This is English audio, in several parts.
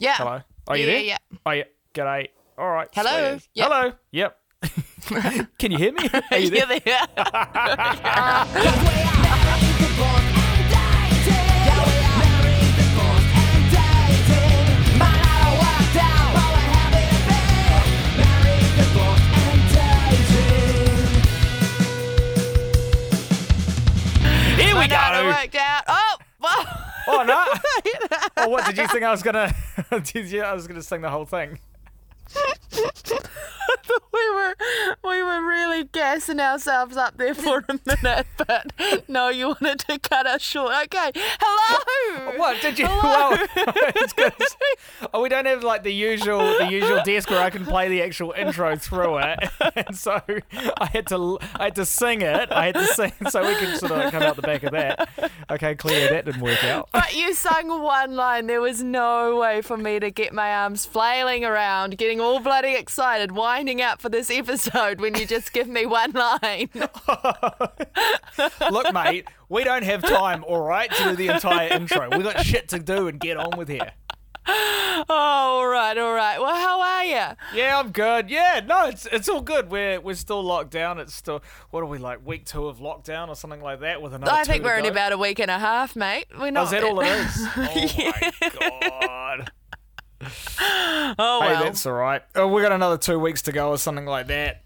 Yeah. Hello. Are you Yeah, there? yeah, Oh yeah. G'day. All right. Hello? Yep. Hello. Yep. Can you hear me? Are you there? Yeah, there. Here we I know it go. Worked out. Oh, well. Oh no. oh, what did you think I was gonna? did you? I was gonna sing the whole thing. we were we were really gassing ourselves up there for a minute, but no, you wanted to cut us short. Okay, hello. What did you? Hello. Well, oh, we don't have like the usual the usual desk where I can play the actual intro through it, and so I had to I had to sing it. I had to sing so we can sort of come out the back of that. Okay, clear that didn't work out. But you sung one line. There was no way for me to get my arms flailing around, getting all bloody excited, winding up for this episode when you just give me one line. Look, mate, we don't have time, all right, to do the entire intro. We got shit to do and get on with here. Oh, all right, all right. Well, how are you? Yeah, I'm good. Yeah, no, it's it's all good. We're we're still locked down. It's still what are we like week two of lockdown or something like that with another. I think we're in about a week and a half, mate. We're Oh, not. is that all it is? Oh my god. Oh Hey, that's all right. Oh, we got another two weeks to go or something like that.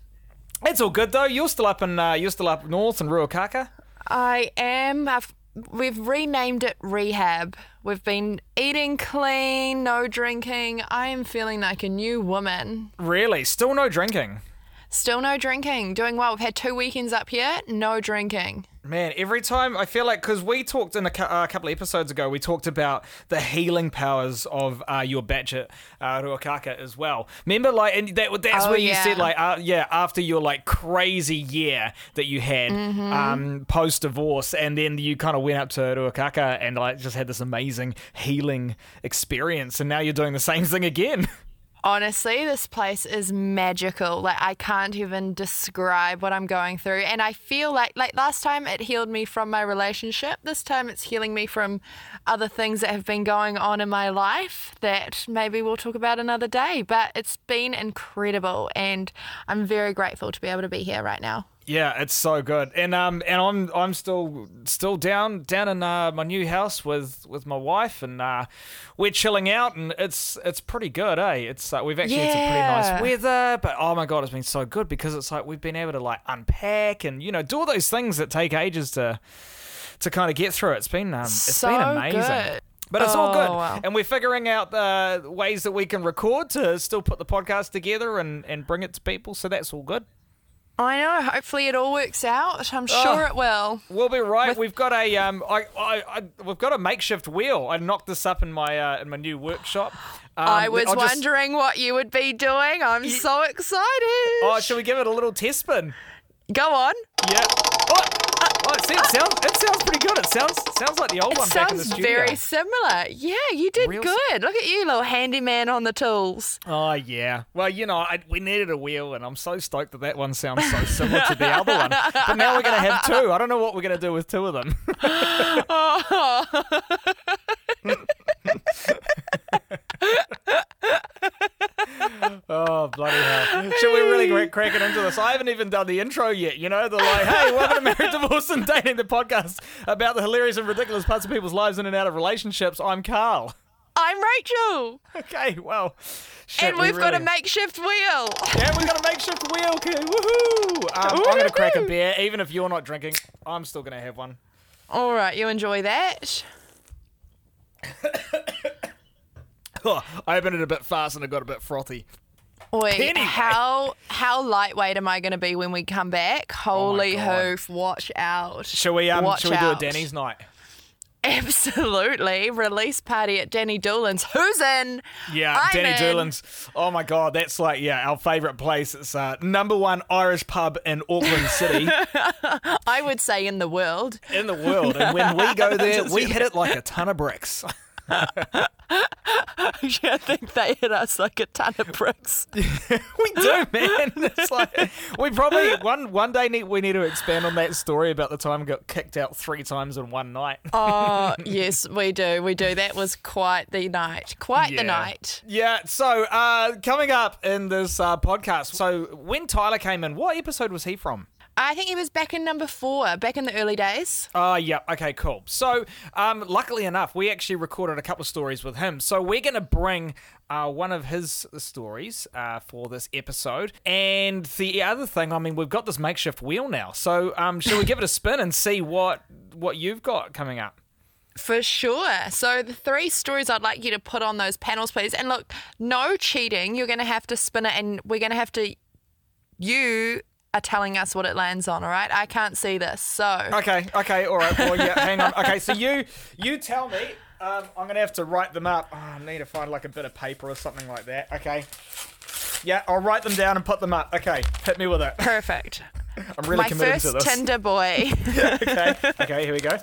It's all good though. You're still up in uh, you're still up north in Ruakaka. I am. I've, we've renamed it Rehab. We've been eating clean, no drinking. I am feeling like a new woman. Really? Still no drinking. Still no drinking. Doing well. We've had two weekends up here, no drinking. Man, every time I feel like because we talked in a, cou- uh, couple of episodes ago, we talked about the healing powers of uh, your bach at uh, Ruakaka as well. Remember, like, and that that's Oh, where you yeah. said, like, uh, yeah, after your like crazy year that you had Mm-hmm. um, post divorce, and then you kind of went up to Ruakaka and like just had this amazing healing experience, and now you're doing the same thing again. Honestly, this place is magical. Like I can't even describe what I'm going through. And I feel like like last time it healed me from my relationship. This time it's healing me from other things that have been going on in my life that maybe we'll talk about another day. But it's been incredible and I'm very grateful to be able to be here right now. Yeah, it's so good, and um, and I'm I'm still still down down in uh, my new house with with my wife, and uh, we're chilling out, and it's it's pretty good, eh? It's uh, we've actually had some pretty nice weather, but oh my god, it's been so good because it's like we've been able to like unpack and you know do all those things that take ages to to kind of get through. It's been um, it's So been amazing. good. But it's all Oh, good, wow. and we're figuring out the ways that we can record to still put the podcast together and, and bring it to people. So that's all good. I know. Hopefully it all works out. I'm sure Oh. it will. We'll be right. With- we've got a um, I, I, I, we've got a makeshift wheel. I knocked this up in my uh, in my new workshop. Um, I was I'll just- wondering what you would be doing. I'm so excited. oh, should we give it a little test spin? Go on. Yeah. Oh, oh, see, it sounds it sounds pretty good. It sounds sounds like the old It one back in the sounds studio. very similar. Yeah, you did Real good. Look at you, little handyman on the tools. Oh yeah. Well, you know, I, we needed a wheel, and I'm so stoked that that one sounds so similar to the other one. But now we're gonna have two. I don't know what we're gonna do with two of them. Oh bloody hell! Should we really crack, crack it into this? I haven't even done the intro yet. You know, the like, hey, welcome to Married, Divorce, and Dating, the podcast about the hilarious and ridiculous parts of people's lives in and out of relationships. I'm Carl. I'm Rachel, Okay, well, shit, and we we've got a makeshift wheel. Yeah, we've got a makeshift wheel. Okay, woohoo! Um, I'm gonna crack a beer, even if you're not drinking. I'm still gonna have one. All right, you enjoy that. Oh, I opened it a bit fast and it got a bit frothy. Wait, Anyway. how how lightweight am I going to be when we come back? Holy Oh hoof! Watch out! Shall we? Um, Watch shall we do a out. Danny's night? Absolutely, release party at Danny Doolan's. Who's in? Yeah, I'm Danny in. Doolan's. Oh my god, that's like yeah, our favourite place. It's uh, number one Irish pub in Auckland City I would say in the world. in the world. And when we go there, we hit it like a ton of bricks. Actually, I think they hit us like a ton of bricks. we do, man. It's like we probably one one day need we need to expand on that story about the time we got kicked out three times in one night. Oh, yes, we do. We do. That was quite the night. Quite Yeah. the night. Yeah. So uh, coming up in this uh, podcast, so when Tyler came in, what episode was he from? I think he was back in number four, back in the early days. Oh, yeah. Okay, cool. So, um, luckily enough, we actually recorded a couple of stories with him. So, we're going to bring uh, one of his stories uh, for this episode. And the other thing, I mean, we've got this makeshift wheel now. So, um, shall we give it a spin and see what what you've got coming up? For sure. So the three stories I'd like you to put on those panels, please. And look, no cheating. You're going to have to spin it, and we're going to have to. You are telling us what it lands on. All right. I can't see this, so Okay. Okay. All right. Well, yeah. Hang on. Okay. So you you tell me. Um, I'm gonna have to write them up. Oh, I need to find like a bit of paper or something like that. Okay. Yeah, I'll write them down and put them up. Okay, hit me with it. perfect. I'm really My committed first to this. Tinder boy. okay. Okay, here we go.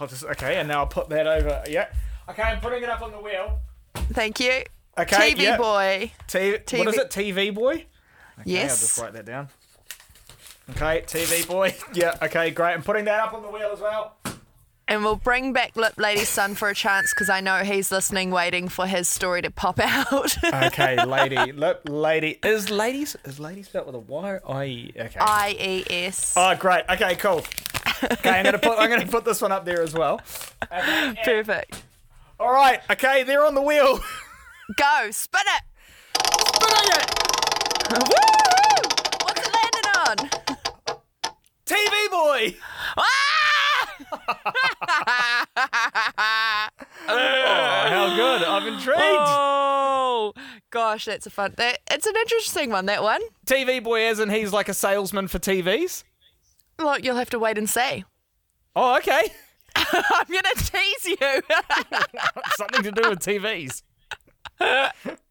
I'll just okay, and now I'll put that over. Yeah. Okay, I'm putting it up on the wheel. Thank you. Okay. TV yeah. boy. T- What TV. is it? TV boy. Okay, I'll Yes. just write that down. Okay, TV boy. Yeah. Okay, great. I'm putting that up on the wheel as well. And we'll bring back Lip Lady's son for a chance because I know he's listening, waiting for his story to pop out. Okay, lady. Look, lady. Is ladies is ladies spelled with a Y? I okay. I E S. Oh, great. Okay, cool. Okay, I'm gonna put I'm gonna put this one up there as well. Okay. Perfect. All right. Okay, they're on the wheel. Go, spin it. Spinning it. Woo! What's it landed on? TV boy. Ah! Oh, how good. I'm intrigued. oh gosh, that's a fun. That, it's an interesting one. That one. TV boy, as in he's like a salesman for TVs. Look, you'll have to wait and see. Oh, okay. I'm gonna tease you. Something to do with TVs.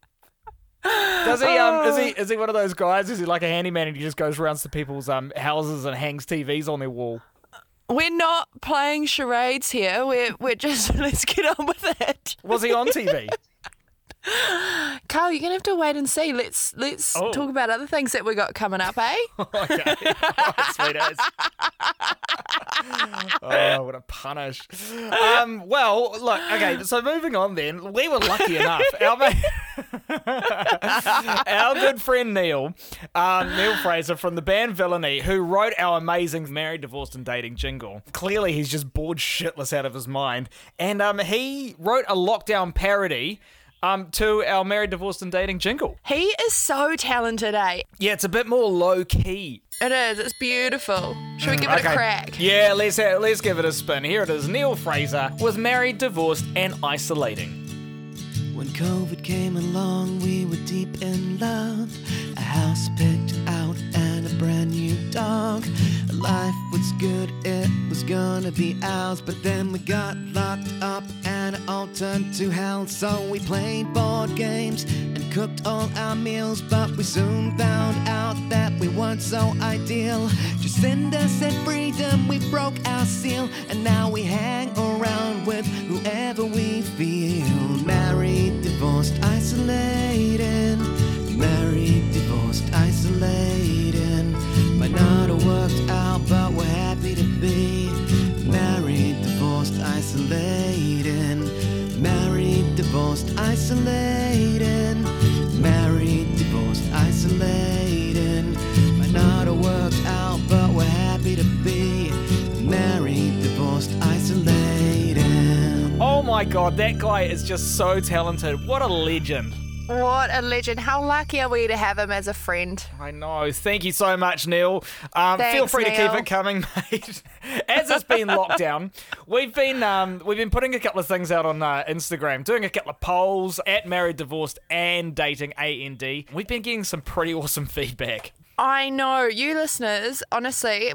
Does he um is he is he one of those guys? Is he like a handyman and he just goes around to people's um houses and hangs TVs on their wall? we're not playing charades here. We're we're just let's get on with it. Was he on TV? Carl, you're gonna have to wait and see. Let's let's Oh. talk about other things that we got coming up, eh? okay. Oh, sweet as. oh, what a punish. Um, well, look, okay, so moving on then. We were lucky enough. Our, ma- our good friend Neil, um, Neil Fraser from the band Villainy, who wrote our amazing Married, Divorced, and Dating jingle. Clearly, he's just bored shitless out of his mind. And um, he wrote a lockdown parody. Um, to our married, divorced, and dating jingle. He is so talented, eh? Yeah, it's a bit more low key. It is. It's beautiful. Should we give it a crack? Yeah, let's ha- let's give it a spin. Here it is. Neil Fraser was married, divorced, and isolating. When COVID came along, we were deep in love. A house picked out and a brand new dog. Life was good, it was gonna be ours. But then we got locked up and it all turned to hell. So we played board games and cooked all our meals. But we soon found out that we weren't so ideal. Jacinda said freedom, we broke our seal. And now we hang around with whoever we feel. Married, divorced, isolated. Married, divorced, isolating. Isolating. Married, divorced, isolating. Married, divorced, isolating. Might not have worked out, but we're happy to be. Married, divorced, isolating. Oh my god, that guy is just so talented. What a legend. What a legend. How lucky are we to have him as a friend? I know. Thank you so much, Neil. Um, feel Thanks, free to keep it coming, mate. As it's been lockdown, we've been um, we've been putting a couple of things out on uh, Instagram, doing a couple of polls at married, divorced, and dating AND. We've been getting some pretty awesome feedback. I know. You listeners, honestly,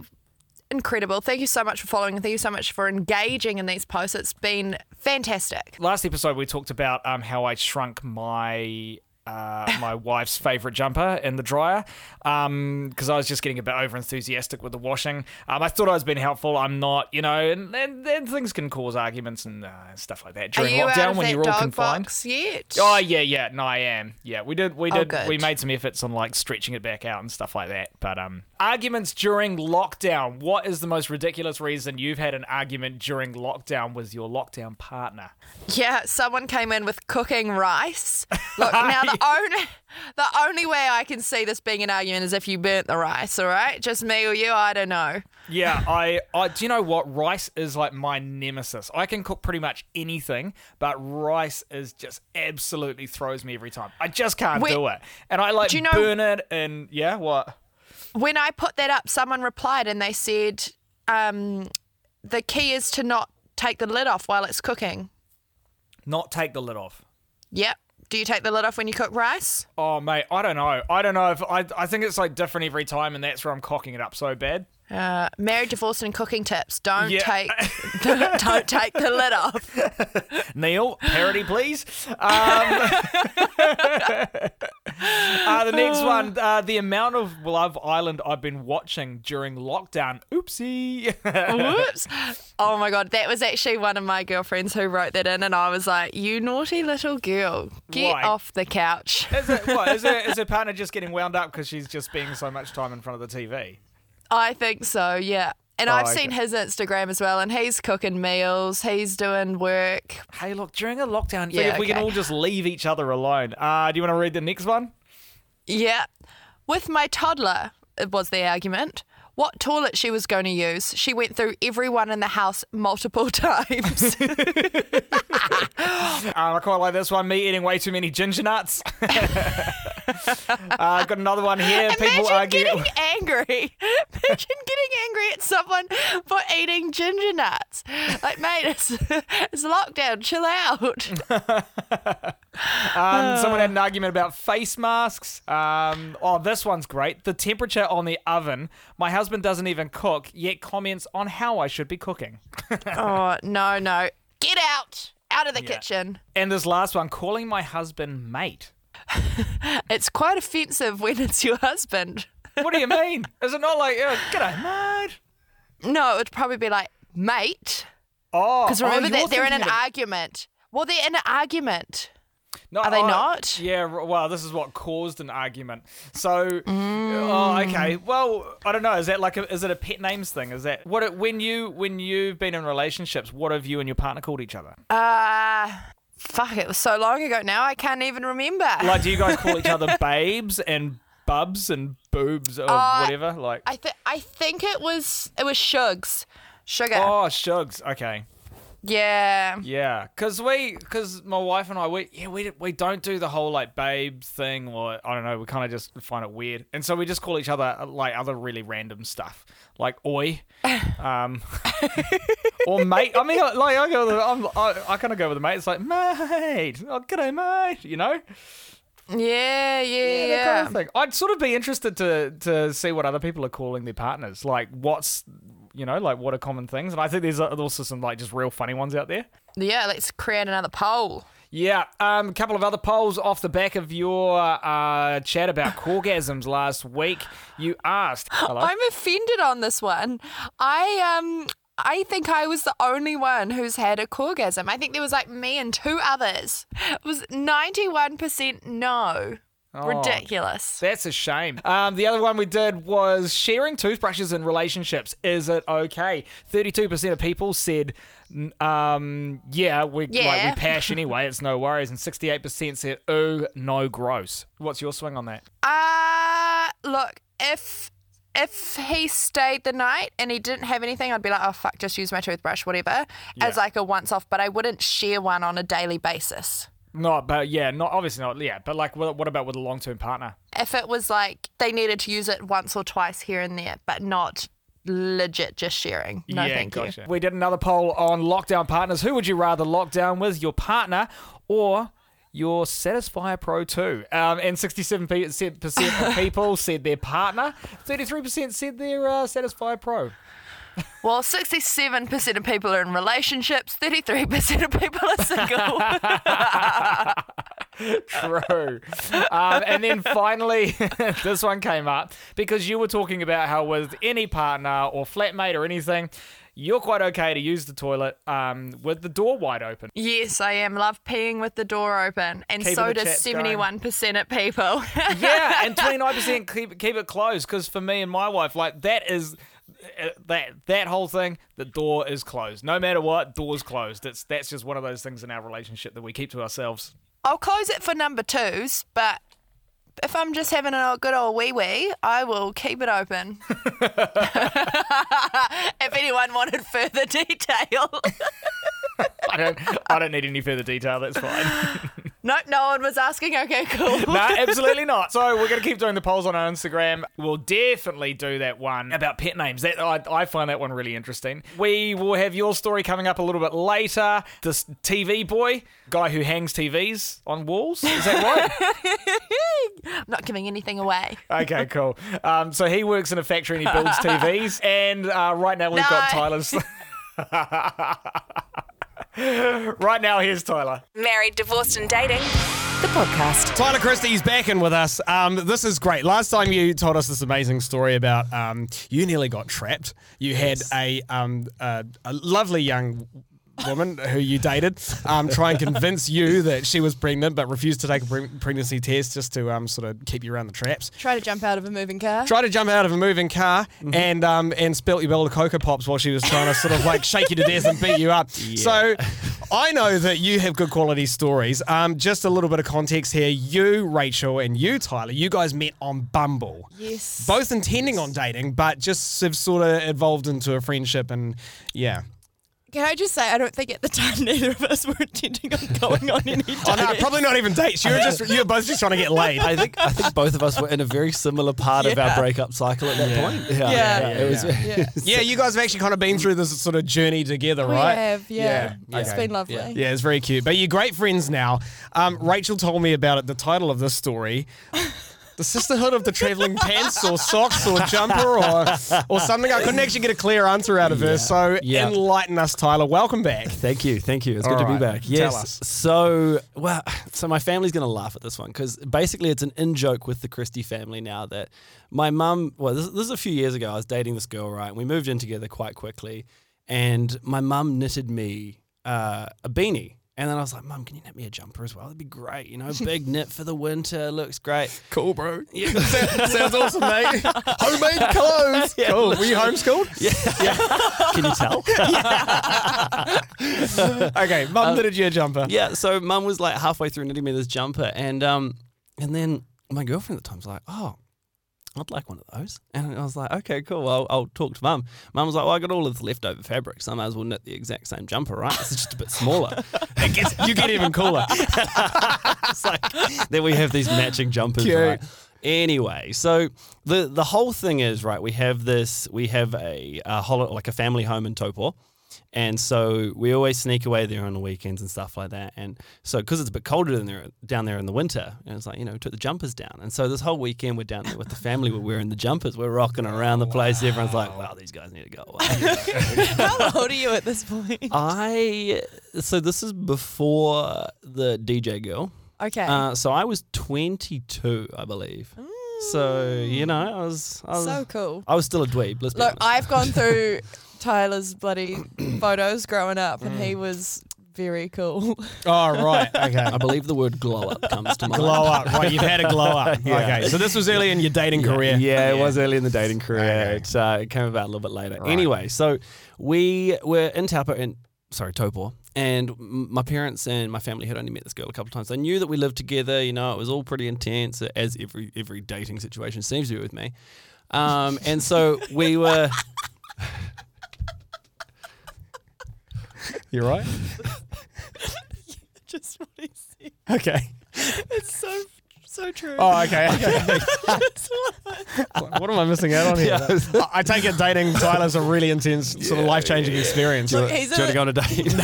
incredible. Thank you so much for following thank you so much for engaging in these posts. It's been fantastic. last episode we talked about um, how I shrunk my uh, my wife's favorite jumper in the dryer because I was just getting a bit over enthusiastic with the washing. Um, I thought I was being helpful. I'm not, you know, and, and, and things can cause arguments and uh, stuff like that during lockdown when you're all confined. box yet? Oh yeah, yeah. No, I am. Yeah, we did. We Oh, did. good. we made some efforts on like stretching it back out and stuff like that. But um, arguments during lockdown. What is the most ridiculous reason you've had an argument during lockdown with your lockdown partner? Yeah, someone came in with cooking rice. Look, now the only the only way I can see this being an argument is if you burnt the rice. All right, just me or you, I don't know. Yeah, I, I. Do you know what? Rice is like my nemesis. I can cook pretty much anything, but rice is just absolutely throws me every time. I just can't Wait, do it, and I like do you know- burn it. And yeah, what? When I put that up, someone replied and they said, um, "The key is to not take the lid off while it's cooking." Not take the lid off. Yep. Do you take the lid off when you cook rice? Oh mate, I don't know. I don't know if I. I think it's like different every time, and that's where I'm cocking it up so bad. Uh, married, divorced, and cooking tips. Don't Yeah. take don't take the lid off. Neil, parody, please. Um, uh, the next one, uh, the amount of Love Island I've been watching during lockdown. Oopsie. Whoops. Oh my god, that was actually one of my girlfriends who wrote that in, and I was like, "You naughty little girl, get Why? off the couch." is it what? Is her, is her partner just getting wound up because she's just spending so much time in front of the TV? I think so, yeah. And Oh, I've okay. seen his Instagram as well, and he's cooking meals, he's doing work. Hey, look, during a lockdown, Yeah, if we can okay. all just leave each other alone. Uh, do you want to read the next one? Yeah. With my toddler, it was the argument. What toilet she was going to use, she went through everyone in the house multiple times. Uh, I quite like this one. Me eating way too many ginger nuts. I uh, got another one here. People Imagine argue. getting angry. Imagine getting angry at someone for eating ginger nuts. Like, mate, it's, it's lockdown. Chill out. Um, someone had an argument about face masks. Um, oh, this one's great. The temperature on the oven. My husband doesn't even cook, yet comments on how I should be cooking. oh, no, no. Get out. Out of the Yeah. kitchen. And this last one, calling my husband mate. It's quite offensive when it's your husband. What do you mean? Is it not like, oh, g'day, mate? No, it would probably be like, mate. Oh, Because remember oh, that they're in an of- argument. Well, they're in an argument. No, Are they oh, not? Yeah, well, this is what caused an argument. So, oh, Mm. okay. Well, I don't know. Is that like a, is it a pet names thing? Is that what it, when you when you've been in relationships? What have you and your partner called each other? Uh, fuck, it was so long ago now, I can't even remember. Like, do you guys call each other babes and bubs and boobs or Uh, whatever? Like, I, th- I think it was, it was Shugs. Sugar. oh, shugs. Okay. Yeah. Yeah, because we, because my wife and I, we, yeah, we, we don't do the whole like babe thing, or I don't know, we kind of just find it weird, and so we just call each other uh, like other really random stuff, like oi, um, or mate. I mean, like I go, with, I'm, I, I kind of go with the mate. It's like mate, oh g'day mate, you know, Yeah, yeah, that yeah. kind of. I'd sort of be interested to to see what other people are calling their partners, like what's, you know, like what are common things, and I think there's also some like just real funny ones out there. Yeah, let's create another poll. Yeah, um, a couple of other polls off the back of your uh, chat about corgasms last week. You asked, hello. I'm offended on this one. I um I think I was the only one who's had a corgasm. I think there was like me and two others. It was 91% no. Oh. Ridiculous. That's a shame. Um, the other one we did was sharing toothbrushes in relationships. Is it okay? Thirty-two percent of people said, um, "Yeah, we like we pash anyway. It's no worries." And sixty-eight percent said, "Oh, no, gross." What's your swing on that? Uh look, if if he stayed the night and he didn't have anything, I'd be like, oh fuck, just use my toothbrush, whatever, as like a once off. But I wouldn't share one on a daily basis. Not, but yeah, not obviously not. Yeah, but like, what, what about with a long-term partner? If it was like they needed to use it once or twice here and there, but not legit just sharing. No, yeah, thank gotcha. We did another poll on lockdown partners. Who would you rather lock down with, your partner or your Satisfyer Pro 2? Um, and 67% of people said their partner, 33% said their uh, Satisfyer Pro. Well, 67% of people are in relationships, 33% of people are single. True. Um, and then finally, this one came up because you were talking about how with any partner or flatmate or anything, you're quite okay to use the toilet um, with the door wide open. Yes, I am. Love peeing with the door open, and Keeping so does seventy-one percent of people. yeah, and 29% keep, keep it closed because for me and my wife, like that is. Uh, That that whole thing, the door is closed. No matter what, door's closed. It's that's just one of those things in our relationship that we keep to ourselves. I'll close it for number twos, but if I'm just having a good old wee wee, I will keep it open. if anyone wanted further detail. I don't I don't need any further detail. That's fine. Nope, no one was asking. Okay, cool. no, absolutely not. So we're going to keep doing the polls on our Instagram. We'll definitely do that one about pet names. That I, I find that one really interesting. We will have your story coming up a little bit later. This TV boy, guy who hangs TVs on walls. Is that right? I'm not giving anything away. okay, cool. Um, so he works in a factory and he builds TVs. And uh, right now we've got Tyler's. right now, here's Tyler. Married, Divorced and Dating, the podcast. Tyler Christie's back in with us. Um, this is great. Last time you told us this amazing story about um, you nearly got trapped. You had a, um, a, a lovely young woman who you dated um, try and convince you that she was pregnant but refused to take a pre- pregnancy test just to um, sort of keep you around the traps. Try to jump out of a moving car. Try to jump out of a moving car and um, and spilt your bowl of Cocoa Pops while she was trying to sort of like shake you to death and beat you up. So I know that you have good quality stories. Um, just a little bit of context here. You, Rachel, and you, Tyler, you guys met on Bumble. Yes. Both intending on dating, but just have sort of evolved into a friendship and yeah. Can I just say, I don't think at the time neither of us were intending on going on any dating. Oh, no, probably not even dates. You were just you were both just trying to get laid. I think I think both of us were in a very similar part of our Yeah. breakup cycle at that point. Yeah, Yeah. it was. Yeah. Yeah, you guys have actually kind of been through this sort of journey together, We right? have, yeah. Yeah, It's okay. been lovely. Yeah. Yeah, it's very cute. But you're great friends now. Um, Rachel told me about it. The title of this story. The Sisterhood of the Traveling Pants or Socks or Jumper or or something. I couldn't actually get a clear answer out of her. So Yeah. enlighten us, Tyler. Welcome back. Thank you, thank you. It's All good to be back. tell Yes. us. So, well, so my family's going to laugh at this one because basically it's an in joke with the Christie family now that my mum. Well, this, this is a few years ago. I was dating this girl, right? And we moved in together quite quickly, and my mum knitted me uh, a beanie. And then I was like, Mum, can you knit me a jumper as well? That'd be great. You know, big knit for the winter. Looks great. Cool, bro. Yeah. Sounds awesome, mate. Homemade clothes. Cool. Were you homeschooled? Yeah. Can you tell? Okay, mum knitted you a jumper. yeah, so mum was like halfway through knitting me this jumper, and um, and then my girlfriend at the time was like, "Oh, I'd like one of those," and I was like, "Okay, cool. I'll, I'll talk to mum." Mum was like, "Well, I got all of the leftover fabric, so I might as well knit the exact same jumper, right? It's just a bit smaller." It gets, you get even cooler. it's like then we have these matching jumpers, Cute. right? Anyway, so the the whole thing is right. We have this. We have a, a hol- like a family home in Topor. And so we always sneak away there on the weekends and stuff like that. And so, because it's a bit colder than there, down there in the winter, and it's like, you know, we took the jumpers down. And so this whole weekend we're down there with the family, we're wearing the jumpers, we're rocking around the place. Everyone's like, wow, these guys need to go away. How old are you at this point? I, so this is before the DJ girl. Okay. Uh, so I was 22, I believe. So you know, I was, I was, so cool. I was still a dweeb. Let's Look. I've gone through Tyler's bloody photos growing up, and Mm. he was very cool. Oh, right. Okay. I believe the word glow up comes to mind. Glow up. Right, you've had a glow up. Yeah. Okay. So this was early in your dating Yeah, career. Yeah, it was early in the dating career. Okay. It, uh, it came about a little bit later. Anyway, so we were in Taupo and sorry, Topor. And my parents and my family had only met this girl a couple of times. They knew that we lived together. You know, it was all pretty intense, as every every dating situation seems to be with me. Um, and so we were. You're right. Just what he said. Okay. It's so so true. Oh, okay. okay. What- what am I missing out on here? I- I take it dating Tyler's a really intense, sort of life changing experience. Look, he's, Do you want to go on a date? he's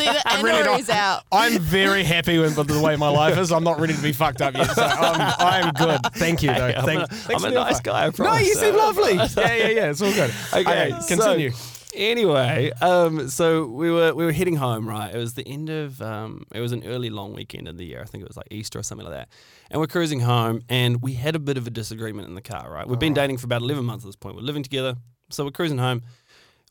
either in really or not- he's out. I'm very happy with the way my life is. I'm not ready to be fucked up yet. So I'm, I'm good. Thank you, though. I'm Thank- a, thanks I'm for a the nice offer. guy. I No, promise. you seem Uh, lovely. Yeah, yeah, yeah. It's all good. Okay, so- continue. Anyway, um, so we were we were heading home, right? It was the end of um, it was an early long weekend of the year. I think it was like Easter or something like that. And we're cruising home, and we had a bit of a disagreement in the car, right? We've been dating for about eleven months at this point. We're living together, so we're cruising home.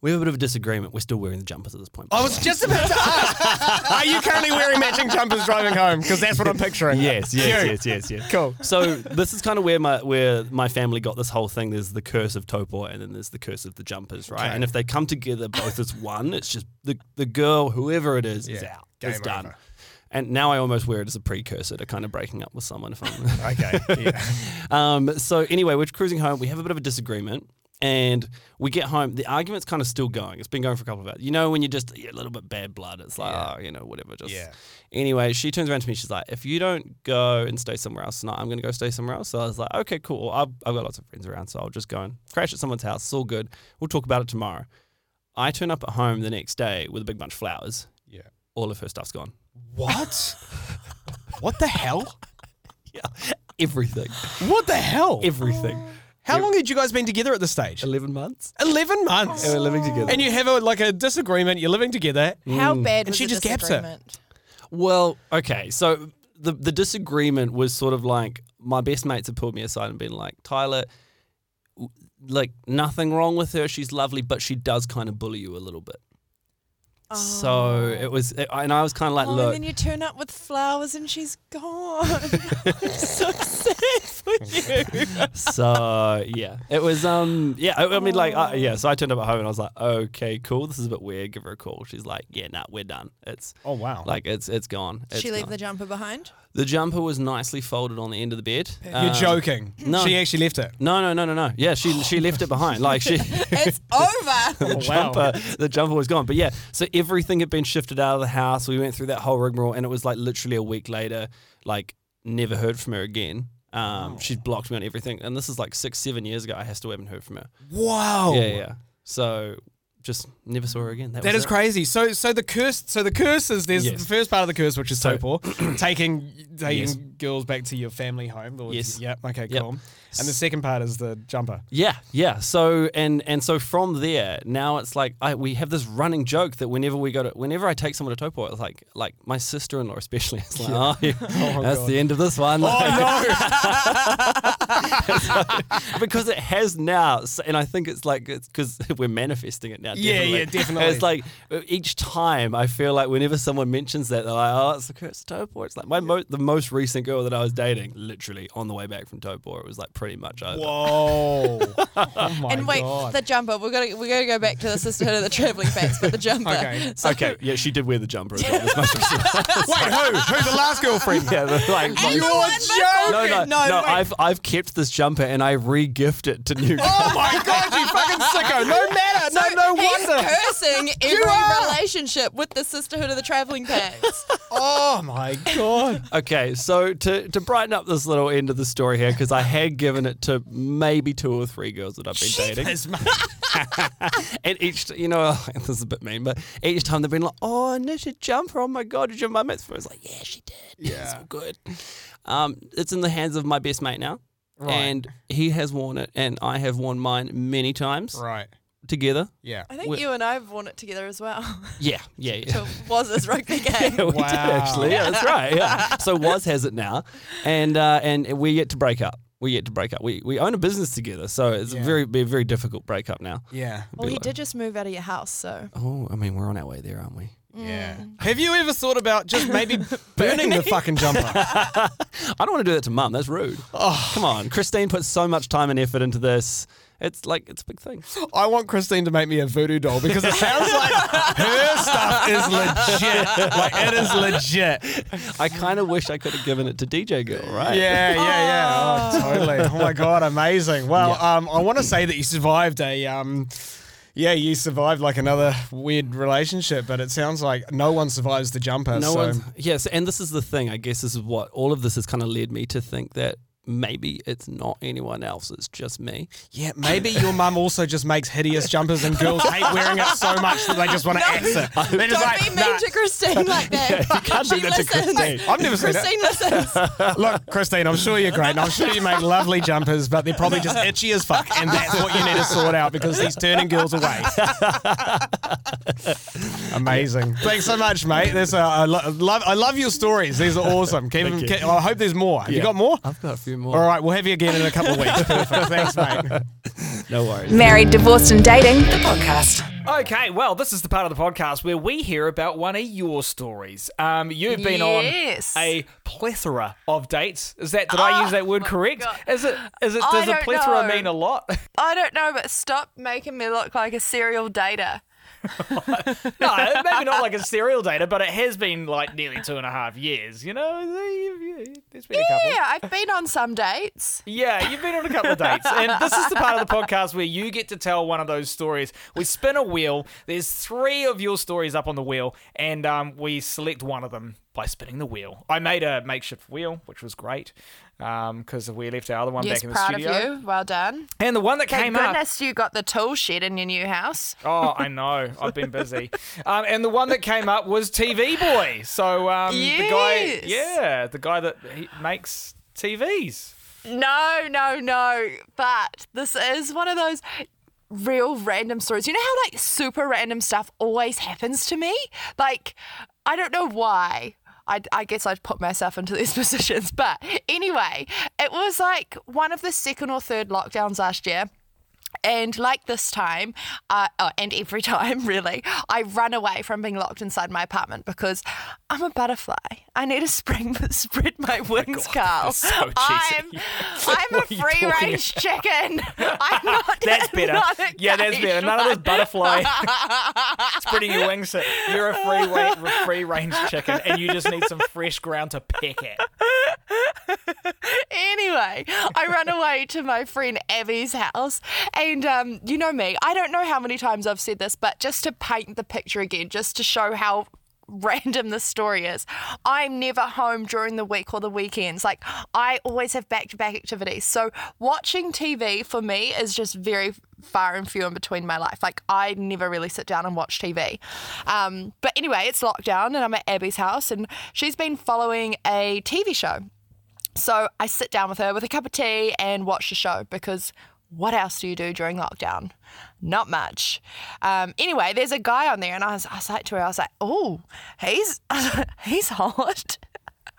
We have a bit of a disagreement. We're still wearing the jumpers at this point. I was just about to ask. Are you currently wearing matching jumpers driving home? Because that's what I'm picturing. yes, yes, yes, yes, yes. Cool. So this is kind of where my where my family got this whole thing. There's the curse of Topor, and then there's the curse of the jumpers, right? Okay. And if they come together both as one, it's just the the girl, whoever it is, is out. Game it's done. over. And now I almost wear it as a precursor to kind of breaking up with someone. If I'm Okay. Yeah. um, so anyway, we're cruising home. We have a bit of a disagreement, and we get home. The argument's kind of still going. It's been going for a couple of hours. You know, when you're just a little bit bad blood, it's like, Yeah. oh, you know, whatever. Just Yeah. anyway. She turns around to me. She's like, if you don't go and stay somewhere else tonight, I'm going to go stay somewhere else. So I was like, okay, cool. I've, I've got lots of friends around, so I'll just go and crash at someone's house. It's all good. We'll talk about it tomorrow. I turn up at home the next day with a big bunch of flowers. Yeah. All of her stuff's gone. What? what the hell? Yeah, everything, What the hell? everything. How long had you guys been together at this stage? Eleven months. 11 months. And we're living together. And you have a, like a disagreement, you're living together. How mm. bad And was she the just gaps it. disagreement? Well, okay. So the the disagreement was sort of like my best mates had pulled me aside and been like, Tyler, w- like nothing wrong with her. She's lovely, but she does kind of bully you a little bit. So it was, it, and I was kind of like, Oh, look, and then you turn up with flowers and she's gone. I'm so sad for you. so yeah, it was, um, yeah. I, I mean, like, uh, yeah. So I turned up at home and I was like, okay, cool. This is a bit weird. Give her a call. She's like, yeah, nah, we're done. It's Oh, wow. like it's it's gone. It's she leave gone. the jumper behind? The jumper was nicely folded on the end of the bed. You're Um, joking. no. She actually left it. No, no, no, no, no. Yeah, she she left it behind. Like she. It's over. the Oh, wow. jumper, the jumper was gone. But yeah, so everything had been shifted out of the house. We went through that whole rigmarole, and it was like literally a week later, like never heard from her again. Um, She's blocked me on everything, and this is like six, seven years ago. I still haven't heard from her. Wow. Yeah, yeah. So just never saw her again. That, That is it. crazy. So, so the curse. So the curse is there's Yes. the first part of the curse, which is So- Topor, taking taking Yes. girls back to your family home. or- Yes. Yeah. Okay. Yep. Cool. And the second part is the jumper. Yeah, yeah. So and and so from there, now it's like I, we have this running joke that whenever we go to, whenever I take someone to Topor, it's like like my sister in law especially, it's like, oh, yeah, oh, that's God. the end of this one. Oh no! because it has now, and I think it's like it's because we're manifesting it now. Yeah, definitely. yeah, definitely. It's like uh, each time I feel like whenever someone mentions that, they're like, "Oh, it's the curse of Topor." It's like my mo- the most recent girl that I was dating, literally on the way back from Topor, it was like pretty much over. Whoa. oh my and wait, god. the jumper. We're gonna we're gonna go back to the sisterhood of the traveling pants, but the jumper. Okay. So, Okay, yeah, she did wear the jumper as well. This most recent. Wait, who? Who's the last girlfriend? yeah, the, like, And You're the one no, no, No, no. I've I've kept this jumper and I re-gift it to new. Oh my god, you fucking sicko. No matter. No, no He's wonder. cursing every are. relationship with the sisterhood of the traveling pants. Oh my god. Okay, so to to brighten up this little end of the story here, because I had given it to maybe two or three girls that I've been dating, Yes, mate. and each, you know, this is a bit mean, but each time they've been like, "Oh, i a knitted jumper! Oh my god, did your mum?" It's I was like, "Yeah, she did. Yeah, it's all good." Um, it's in the hands of my best mate now, Right. and he has worn it, and I have worn mine many times Right. together. Yeah. I think Well- you and I have worn it together as well. Yeah, yeah, yeah. to was this rugby game. Yeah, we did Wow. actually. Yeah, that's right. Yeah. So Woz has it now, and uh, and we yet to break up. We yet to break up. We we own a business together, so it's Yeah. a very be a very difficult breakup now. Yeah. Well, he like- did just move out of your house, so Oh, I mean, we're on our way there, aren't we? Yeah. Have you ever thought about just maybe burning the fucking jumper? I don't want to do that to mum. That's rude. Oh, come on. Christine puts so much time and effort into this. It's like it's a big thing. I want Christine to make me a voodoo doll because it sounds like her stuff is legit. Like it is legit. I kind of wish I could have given it to DJ Girl, right? Yeah, yeah, yeah. Oh, totally. Oh my god, amazing. Well, um, I want to say that you survived a um. Yeah, you survived like another weird relationship, but it sounds like no one survives the jumper. No so. one's yes, and this is the thing. I guess this is what all of this has kind of led me to think that maybe it's not anyone else, it's just me. Yeah, maybe your mum also just makes hideous jumpers and girls hate wearing it so much that they just want to axe it. They're Don't like, be mean "Nah." to Christine like that. can't do she that to. Christine. I've never seen it. Christine listens. Look, Christine, I'm sure you're great, and I'm sure you make lovely jumpers, but they're probably just itchy as fuck, and that's what you need to sort out because he's turning girls away. Amazing. Thanks so much, mate. That's, uh, I, lo- love, I love your stories. These are awesome. Keep keep- I hope there's more. Have you got more? I've got a few more. All right, we'll have you again in a couple of weeks. Perfect. Thanks, mate. No worries. Married, Divorced and Dating, the podcast. Okay, well, this is the part of the podcast where we hear about one of your stories. Um, you've been Yes. on a plethora of dates. Is that did I use that word correct? God. Is it? Is it? Does a plethora know. mean a lot? I don't know, but stop making me look like a serial dater. No, maybe not like a serial dater, but it has been like nearly two and a half years. You know, there's been a couple. Yeah, I've been on some dates. Yeah, you've been on a couple of dates. And this is the part of the podcast where you get to tell one of those stories. We spin a wheel. There's three of your stories up on the wheel, and um, we select one of them by spinning the wheel. I made a makeshift wheel, which was great because we left our other one yes, back in the studio. Yes, proud of you. Well done. And the one that Thank came up. goodness you got the tool shed in your new house. Oh, I know. I've been busy. Um, and the one that came up was TV Boy. So um, the guy, yeah, the guy that he makes TVs. No, no, no. But this is one of those real random stories. You know how like super random stuff always happens to me? Like, I don't know why. I, I guess I'd put myself into these positions. But anyway, it was like one of the second or third lockdowns last year. And like this time, uh, oh, and every time really, I run away from being locked inside my apartment because I'm a butterfly. I need to spring, spread my wings, Carl. that's so I'm. I'm a What are you free range chicken. I'm not. That's better. not a Yeah, that's better. None of this butterfly spreading your wings. You're a free wa- free range chicken, and you just need some fresh ground to peck at. anyway, I run away to my friend Abby's house, and um, you know me. I don't know how many times I've said this, but just to paint the picture again, just to show how random this story is. I'm never home during the week or the weekends. Like I always have back-to-back activities. So watching TV for me is just very far and few in between my life. Like I never really sit down and watch TV. Um, but anyway, it's lockdown and I'm at Abby's house and she's been following a TV show. So I sit down with her with a cup of tea and watch the show because what else do you do during lockdown? Not much. Um, anyway, there's a guy on there, and I was, I was like to her, I was like, oh, he's he's hot.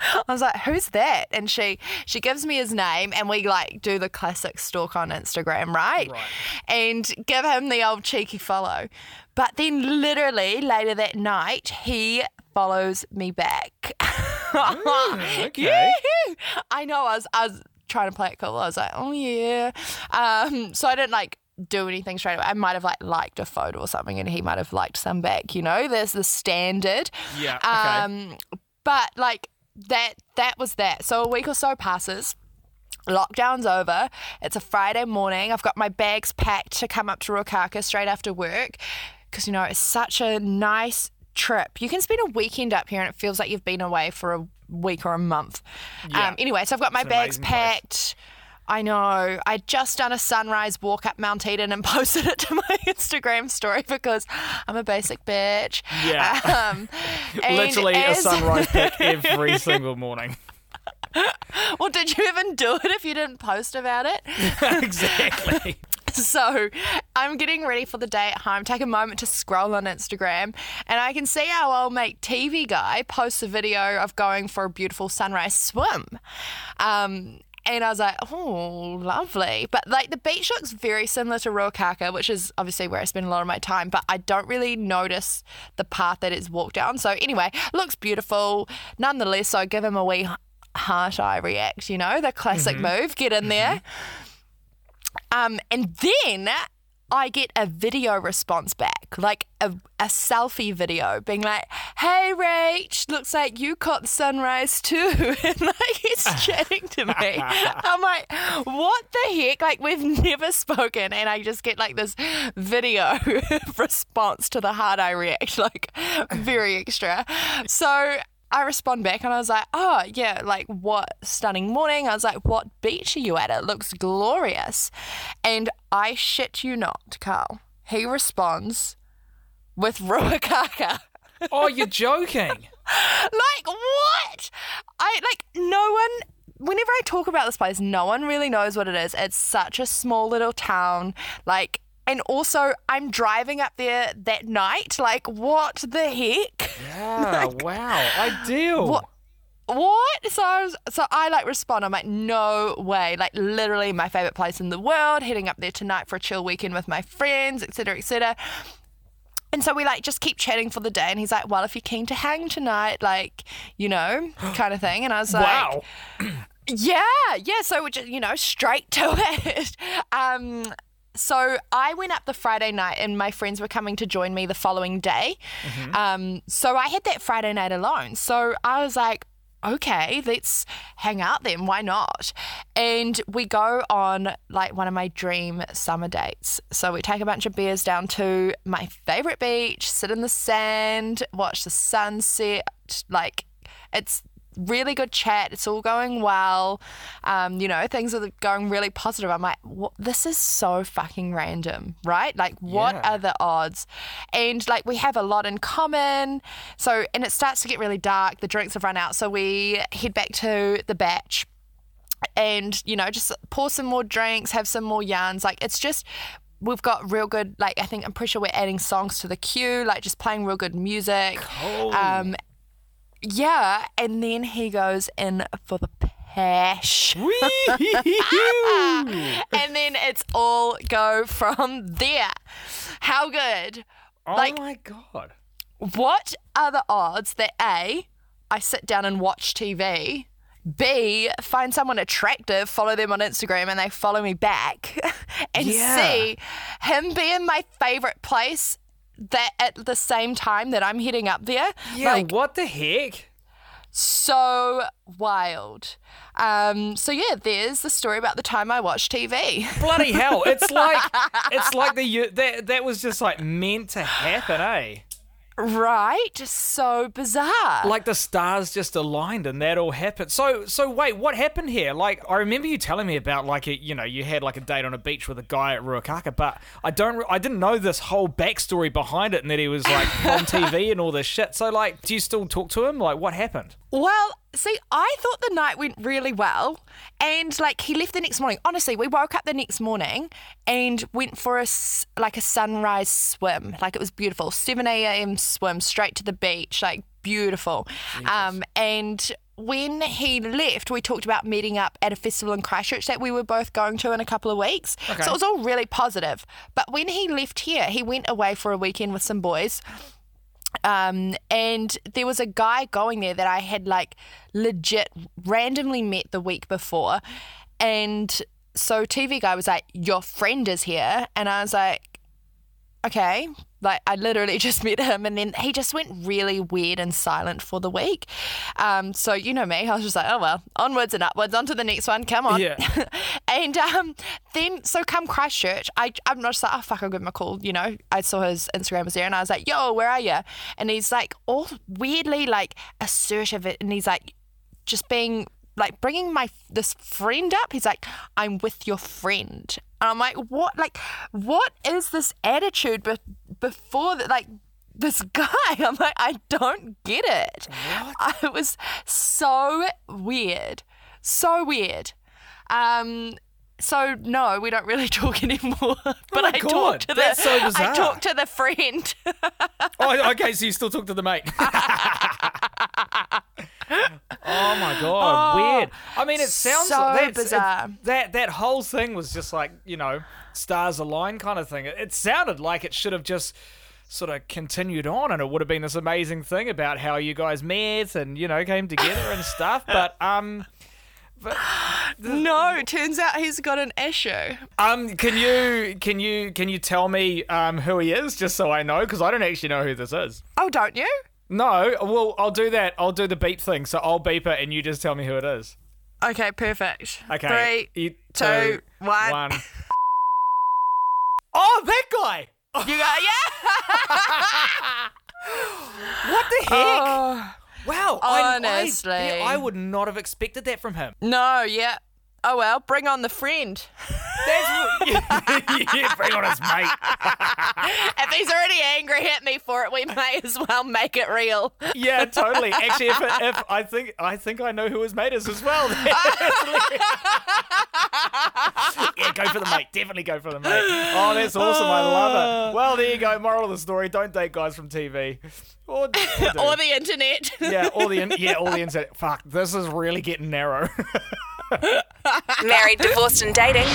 I was like, who's that? And she she gives me his name, and we like do the classic stalk on Instagram, right? Right. And give him the old cheeky follow. But then, literally later that night, he follows me back. okay. Yeah. I know. I was I was trying to play it cool. I was like, oh yeah. Um, so I didn't like do anything straight away. I might have like liked a photo or something, and he might have liked some back. You know, there's the standard. Yeah. Okay. Um, but like that that was that. So a week or so passes. Lockdown's over. It's a Friday morning. I've got my bags packed to come up to Ruakaka straight after work because you know it's such a nice trip. You can spend a weekend up here and it feels like you've been away for a week or a month. Yeah. Um, anyway, so I've got my bags amazing place. packed. I know. I'd just done a sunrise walk up Mount Eden and posted it to my Instagram story because I'm a basic bitch. Yeah. Um, Literally a sunrise pic every single morning. Well, did you even do it if you didn't post about it? exactly. So I'm getting ready for the day at home. Take a moment to scroll on Instagram, and I can see our old mate TV guy posts a video of going for a beautiful sunrise swim. Um, and I was like, oh, lovely. But like the beach looks very similar to Ruakaka, which is obviously where I spend a lot of my time, but I don't really notice the path that it's walked down. So anyway, looks beautiful. Nonetheless, so I give him a wee heart eye react, you know, the classic move, get in there. Um, and then I get a video response back, like a, a selfie video, being like, "Hey, Rach, looks like you caught the sunrise too," and like he's chatting to me. I'm like, "What the heck?" Like we've never spoken, and I just get like this video response to the hard I react, like very extra. So I respond back and I was like, oh, yeah, like what stunning morning. I was like, what beach are you at? It looks glorious. And I shit you not, Carl. He responds with Ruakaka. Oh, you're joking. like, what? I, like, no one. Whenever I talk about this place, no one really knows what it is. It's such a small little town. Like, and also, I'm driving up there that night. Like, what the heck? Yeah, wow. Ideal. What? What? So I was, so I like respond. I'm like, no way. Like literally my favorite place in the world. Heading up there tonight for a chill weekend with my friends, etc., etc. And so we like just keep chatting for the day. And he's like, well, if you're keen to hang tonight, like, you know, kind of thing. And I was like, Wow. yeah, yeah. So we just, you know, straight to it. Um, so I went up the Friday night, and my friends were coming to join me the following day. Um, so I had that Friday night alone. So I was like, okay, let's hang out then. Why not? And we go on like one of my dream summer dates. So we take a bunch of beers down to my favorite beach, sit in the sand, watch the sunset. Like, it's really good chat. It's all going well. Um, you know, things are going really positive. I'm like, what? this is so fucking random, right? Like, what Yeah. are the odds? And like, we have a lot in common. So, and it starts to get really dark. The drinks have run out. So we head back to the bach and you know just pour some more drinks have some more yarns like it's just we've got real good like i think i'm pretty sure we're adding songs to the queue like just playing real good music um yeah and then he goes in for the pash and then it's all go from there. How good. Oh like- my god. what are the odds that A, I sit down and watch TV, B, find someone attractive, follow them on Instagram, and they follow me back, and Yeah. C, him be in my favorite place that at the same time that I'm heading up there? Yeah, Like, what the heck? so wild. Um, so yeah, there's the story about the time I watched TV. Bloody hell! It's like it's like the that that was just like meant to happen, eh? Right? So bizarre. Like the stars just aligned and that all happened. So so wait, what happened here? Like I remember you telling me about like a, you know you had like a date on a beach with a guy at Ruakaka, but I don't I didn't know this whole backstory behind it and that he was like on TV and all this shit. So like, do you still talk to him? Like, what happened? Well, see, I thought the night went really well. And like he left the next morning. Honestly, we woke up the next morning and went for a like a sunrise swim. Like it was beautiful. 7 a.m. swim straight to the beach. Like beautiful. Um, and when he left, we talked about meeting up at a festival in Christchurch that we were both going to in a couple of weeks. So it was all really positive. But when he left here, he went away for a weekend with some boys um, and there was a guy going there that I had like legit randomly met the week before, and so TV guy was like, "Your friend is here," and I was like, "Okay." Like I literally just met him, and then he just went really weird and silent for the week. Um, so you know me, I was just like, "Oh well, onwards and upwards, on to the next one. Come on." Yeah. and um, then so come Christchurch, I I'm not just like, oh fuck, I'll give him a call. You know, I saw his Instagram was there, and I was like, yo, where are you? And he's like all weirdly like assertive, and he's like just being like bringing my this friend up. He's like, I'm with your friend, and I'm like, what? Like, what is this attitude? But before that, like. This guy, I'm like, I don't get it. I, it was so weird, so weird. Um, so no, we don't really talk anymore. but my I God, talk to the so I bizarre. talk to the friend. Oh, okay. So you still talk to the mate? Oh my god, weird. I mean, it sounds so it- bizarre. that that whole thing was just like you know stars align kind of thing. It, it sounded like it should have just sort of continued on, and it would have been this amazing thing about how you guys met and you know came together and stuff. But um. But no, turns out he's got an issue. Um, can you can you can you tell me um who he is just so I know because I don't actually know who this is. Oh, don't you? No, well I'll do that. I'll do the beep thing. So I'll beep it and you just tell me who it is. Okay, perfect. Okay. Three, You- two, one. one. oh, that guy. You got yeah. What the heck? Oh, Wow. I- Honestly. I, I would not have expected that from him. No, yeah. Oh well, bring on the friend. That's what, yeah, yeah, bring on his mate. if he's already angry at me for it, we may as well make it real. Yeah, totally. Actually, if, if I think I think I know who his mate is as well. yeah, go for the mate. Definitely go for the mate. Oh, that's awesome. I love it. Well, there you go. Moral of the story: Don't date guys from TV. Or, or or the internet. yeah, all the in- yeah, all the internet. Fuck, this is really getting narrow. Married, Divorced and Dating,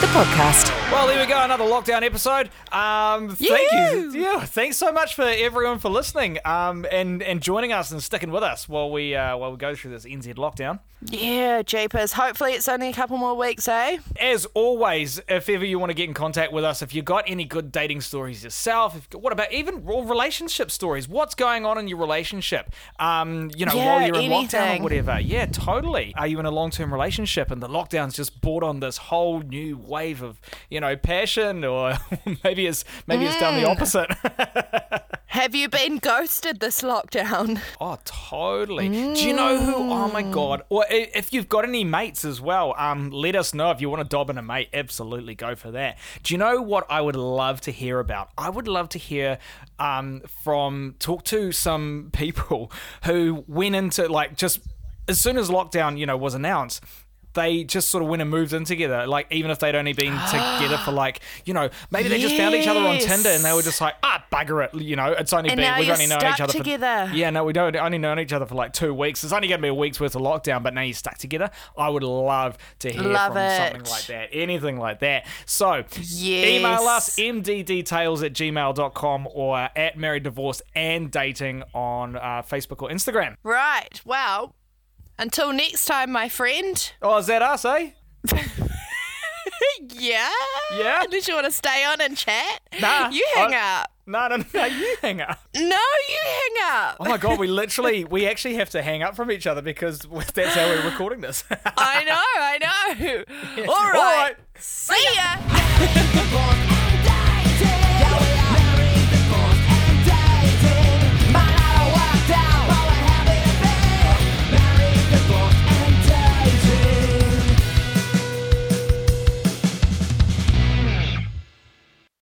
the podcast. Well, there we go, another lockdown episode. Um, thank you, yeah, thanks so much for everyone for listening, um, and and joining us and sticking with us while we uh, while we go through this NZ lockdown. yeah, jeepers. Hopefully it's only a couple more weeks, eh? As always, if ever you want to get in contact with us, if you got any good dating stories yourself, if, what about even raw relationship stories? What's going on in your relationship? Um, you know, Yeah, while you're in lockdown or whatever. Yeah, totally. Are you in a long-term relationship and the lockdown's just brought on this whole new wave of, you know, passion, or maybe it's maybe it's done the Mm. opposite. Have you been ghosted this lockdown? Oh, totally. Do you know who? Oh my god! Or if you've got any mates as well, um, let us know if you want to dob in a mate. Absolutely, go for that. Do you know what I would love to hear about? I would love to hear um from talk to some people who went into like just as soon as lockdown, you know, was announced. They just sort of went and moved in together, like even if they'd only been together for like, you know, maybe they just found each other on Tinder and they were just like, ah, bugger it, you know, it's only And been now we've you're only known stuck each other together. for yeah, no, we don't only known each other for like two weeks. It's only going to be a week's worth of lockdown, but now you're stuck together. I would love to hear Love from something it. like that, anything like that. So Yes. email us mddetails at gmail.com or at married, divorced, and dating on uh, Facebook or Instagram. Right. Well, until next time, my friend. Oh, is that us, eh? Yeah. Yeah? Did you want to stay on and chat? Nah, You hang I- up. No, no, no, you hang up. No, you hang up. Oh my god, we literally, we actually have to hang up from each other because that's how we're recording this. I know, I know. All All right. right. See ya.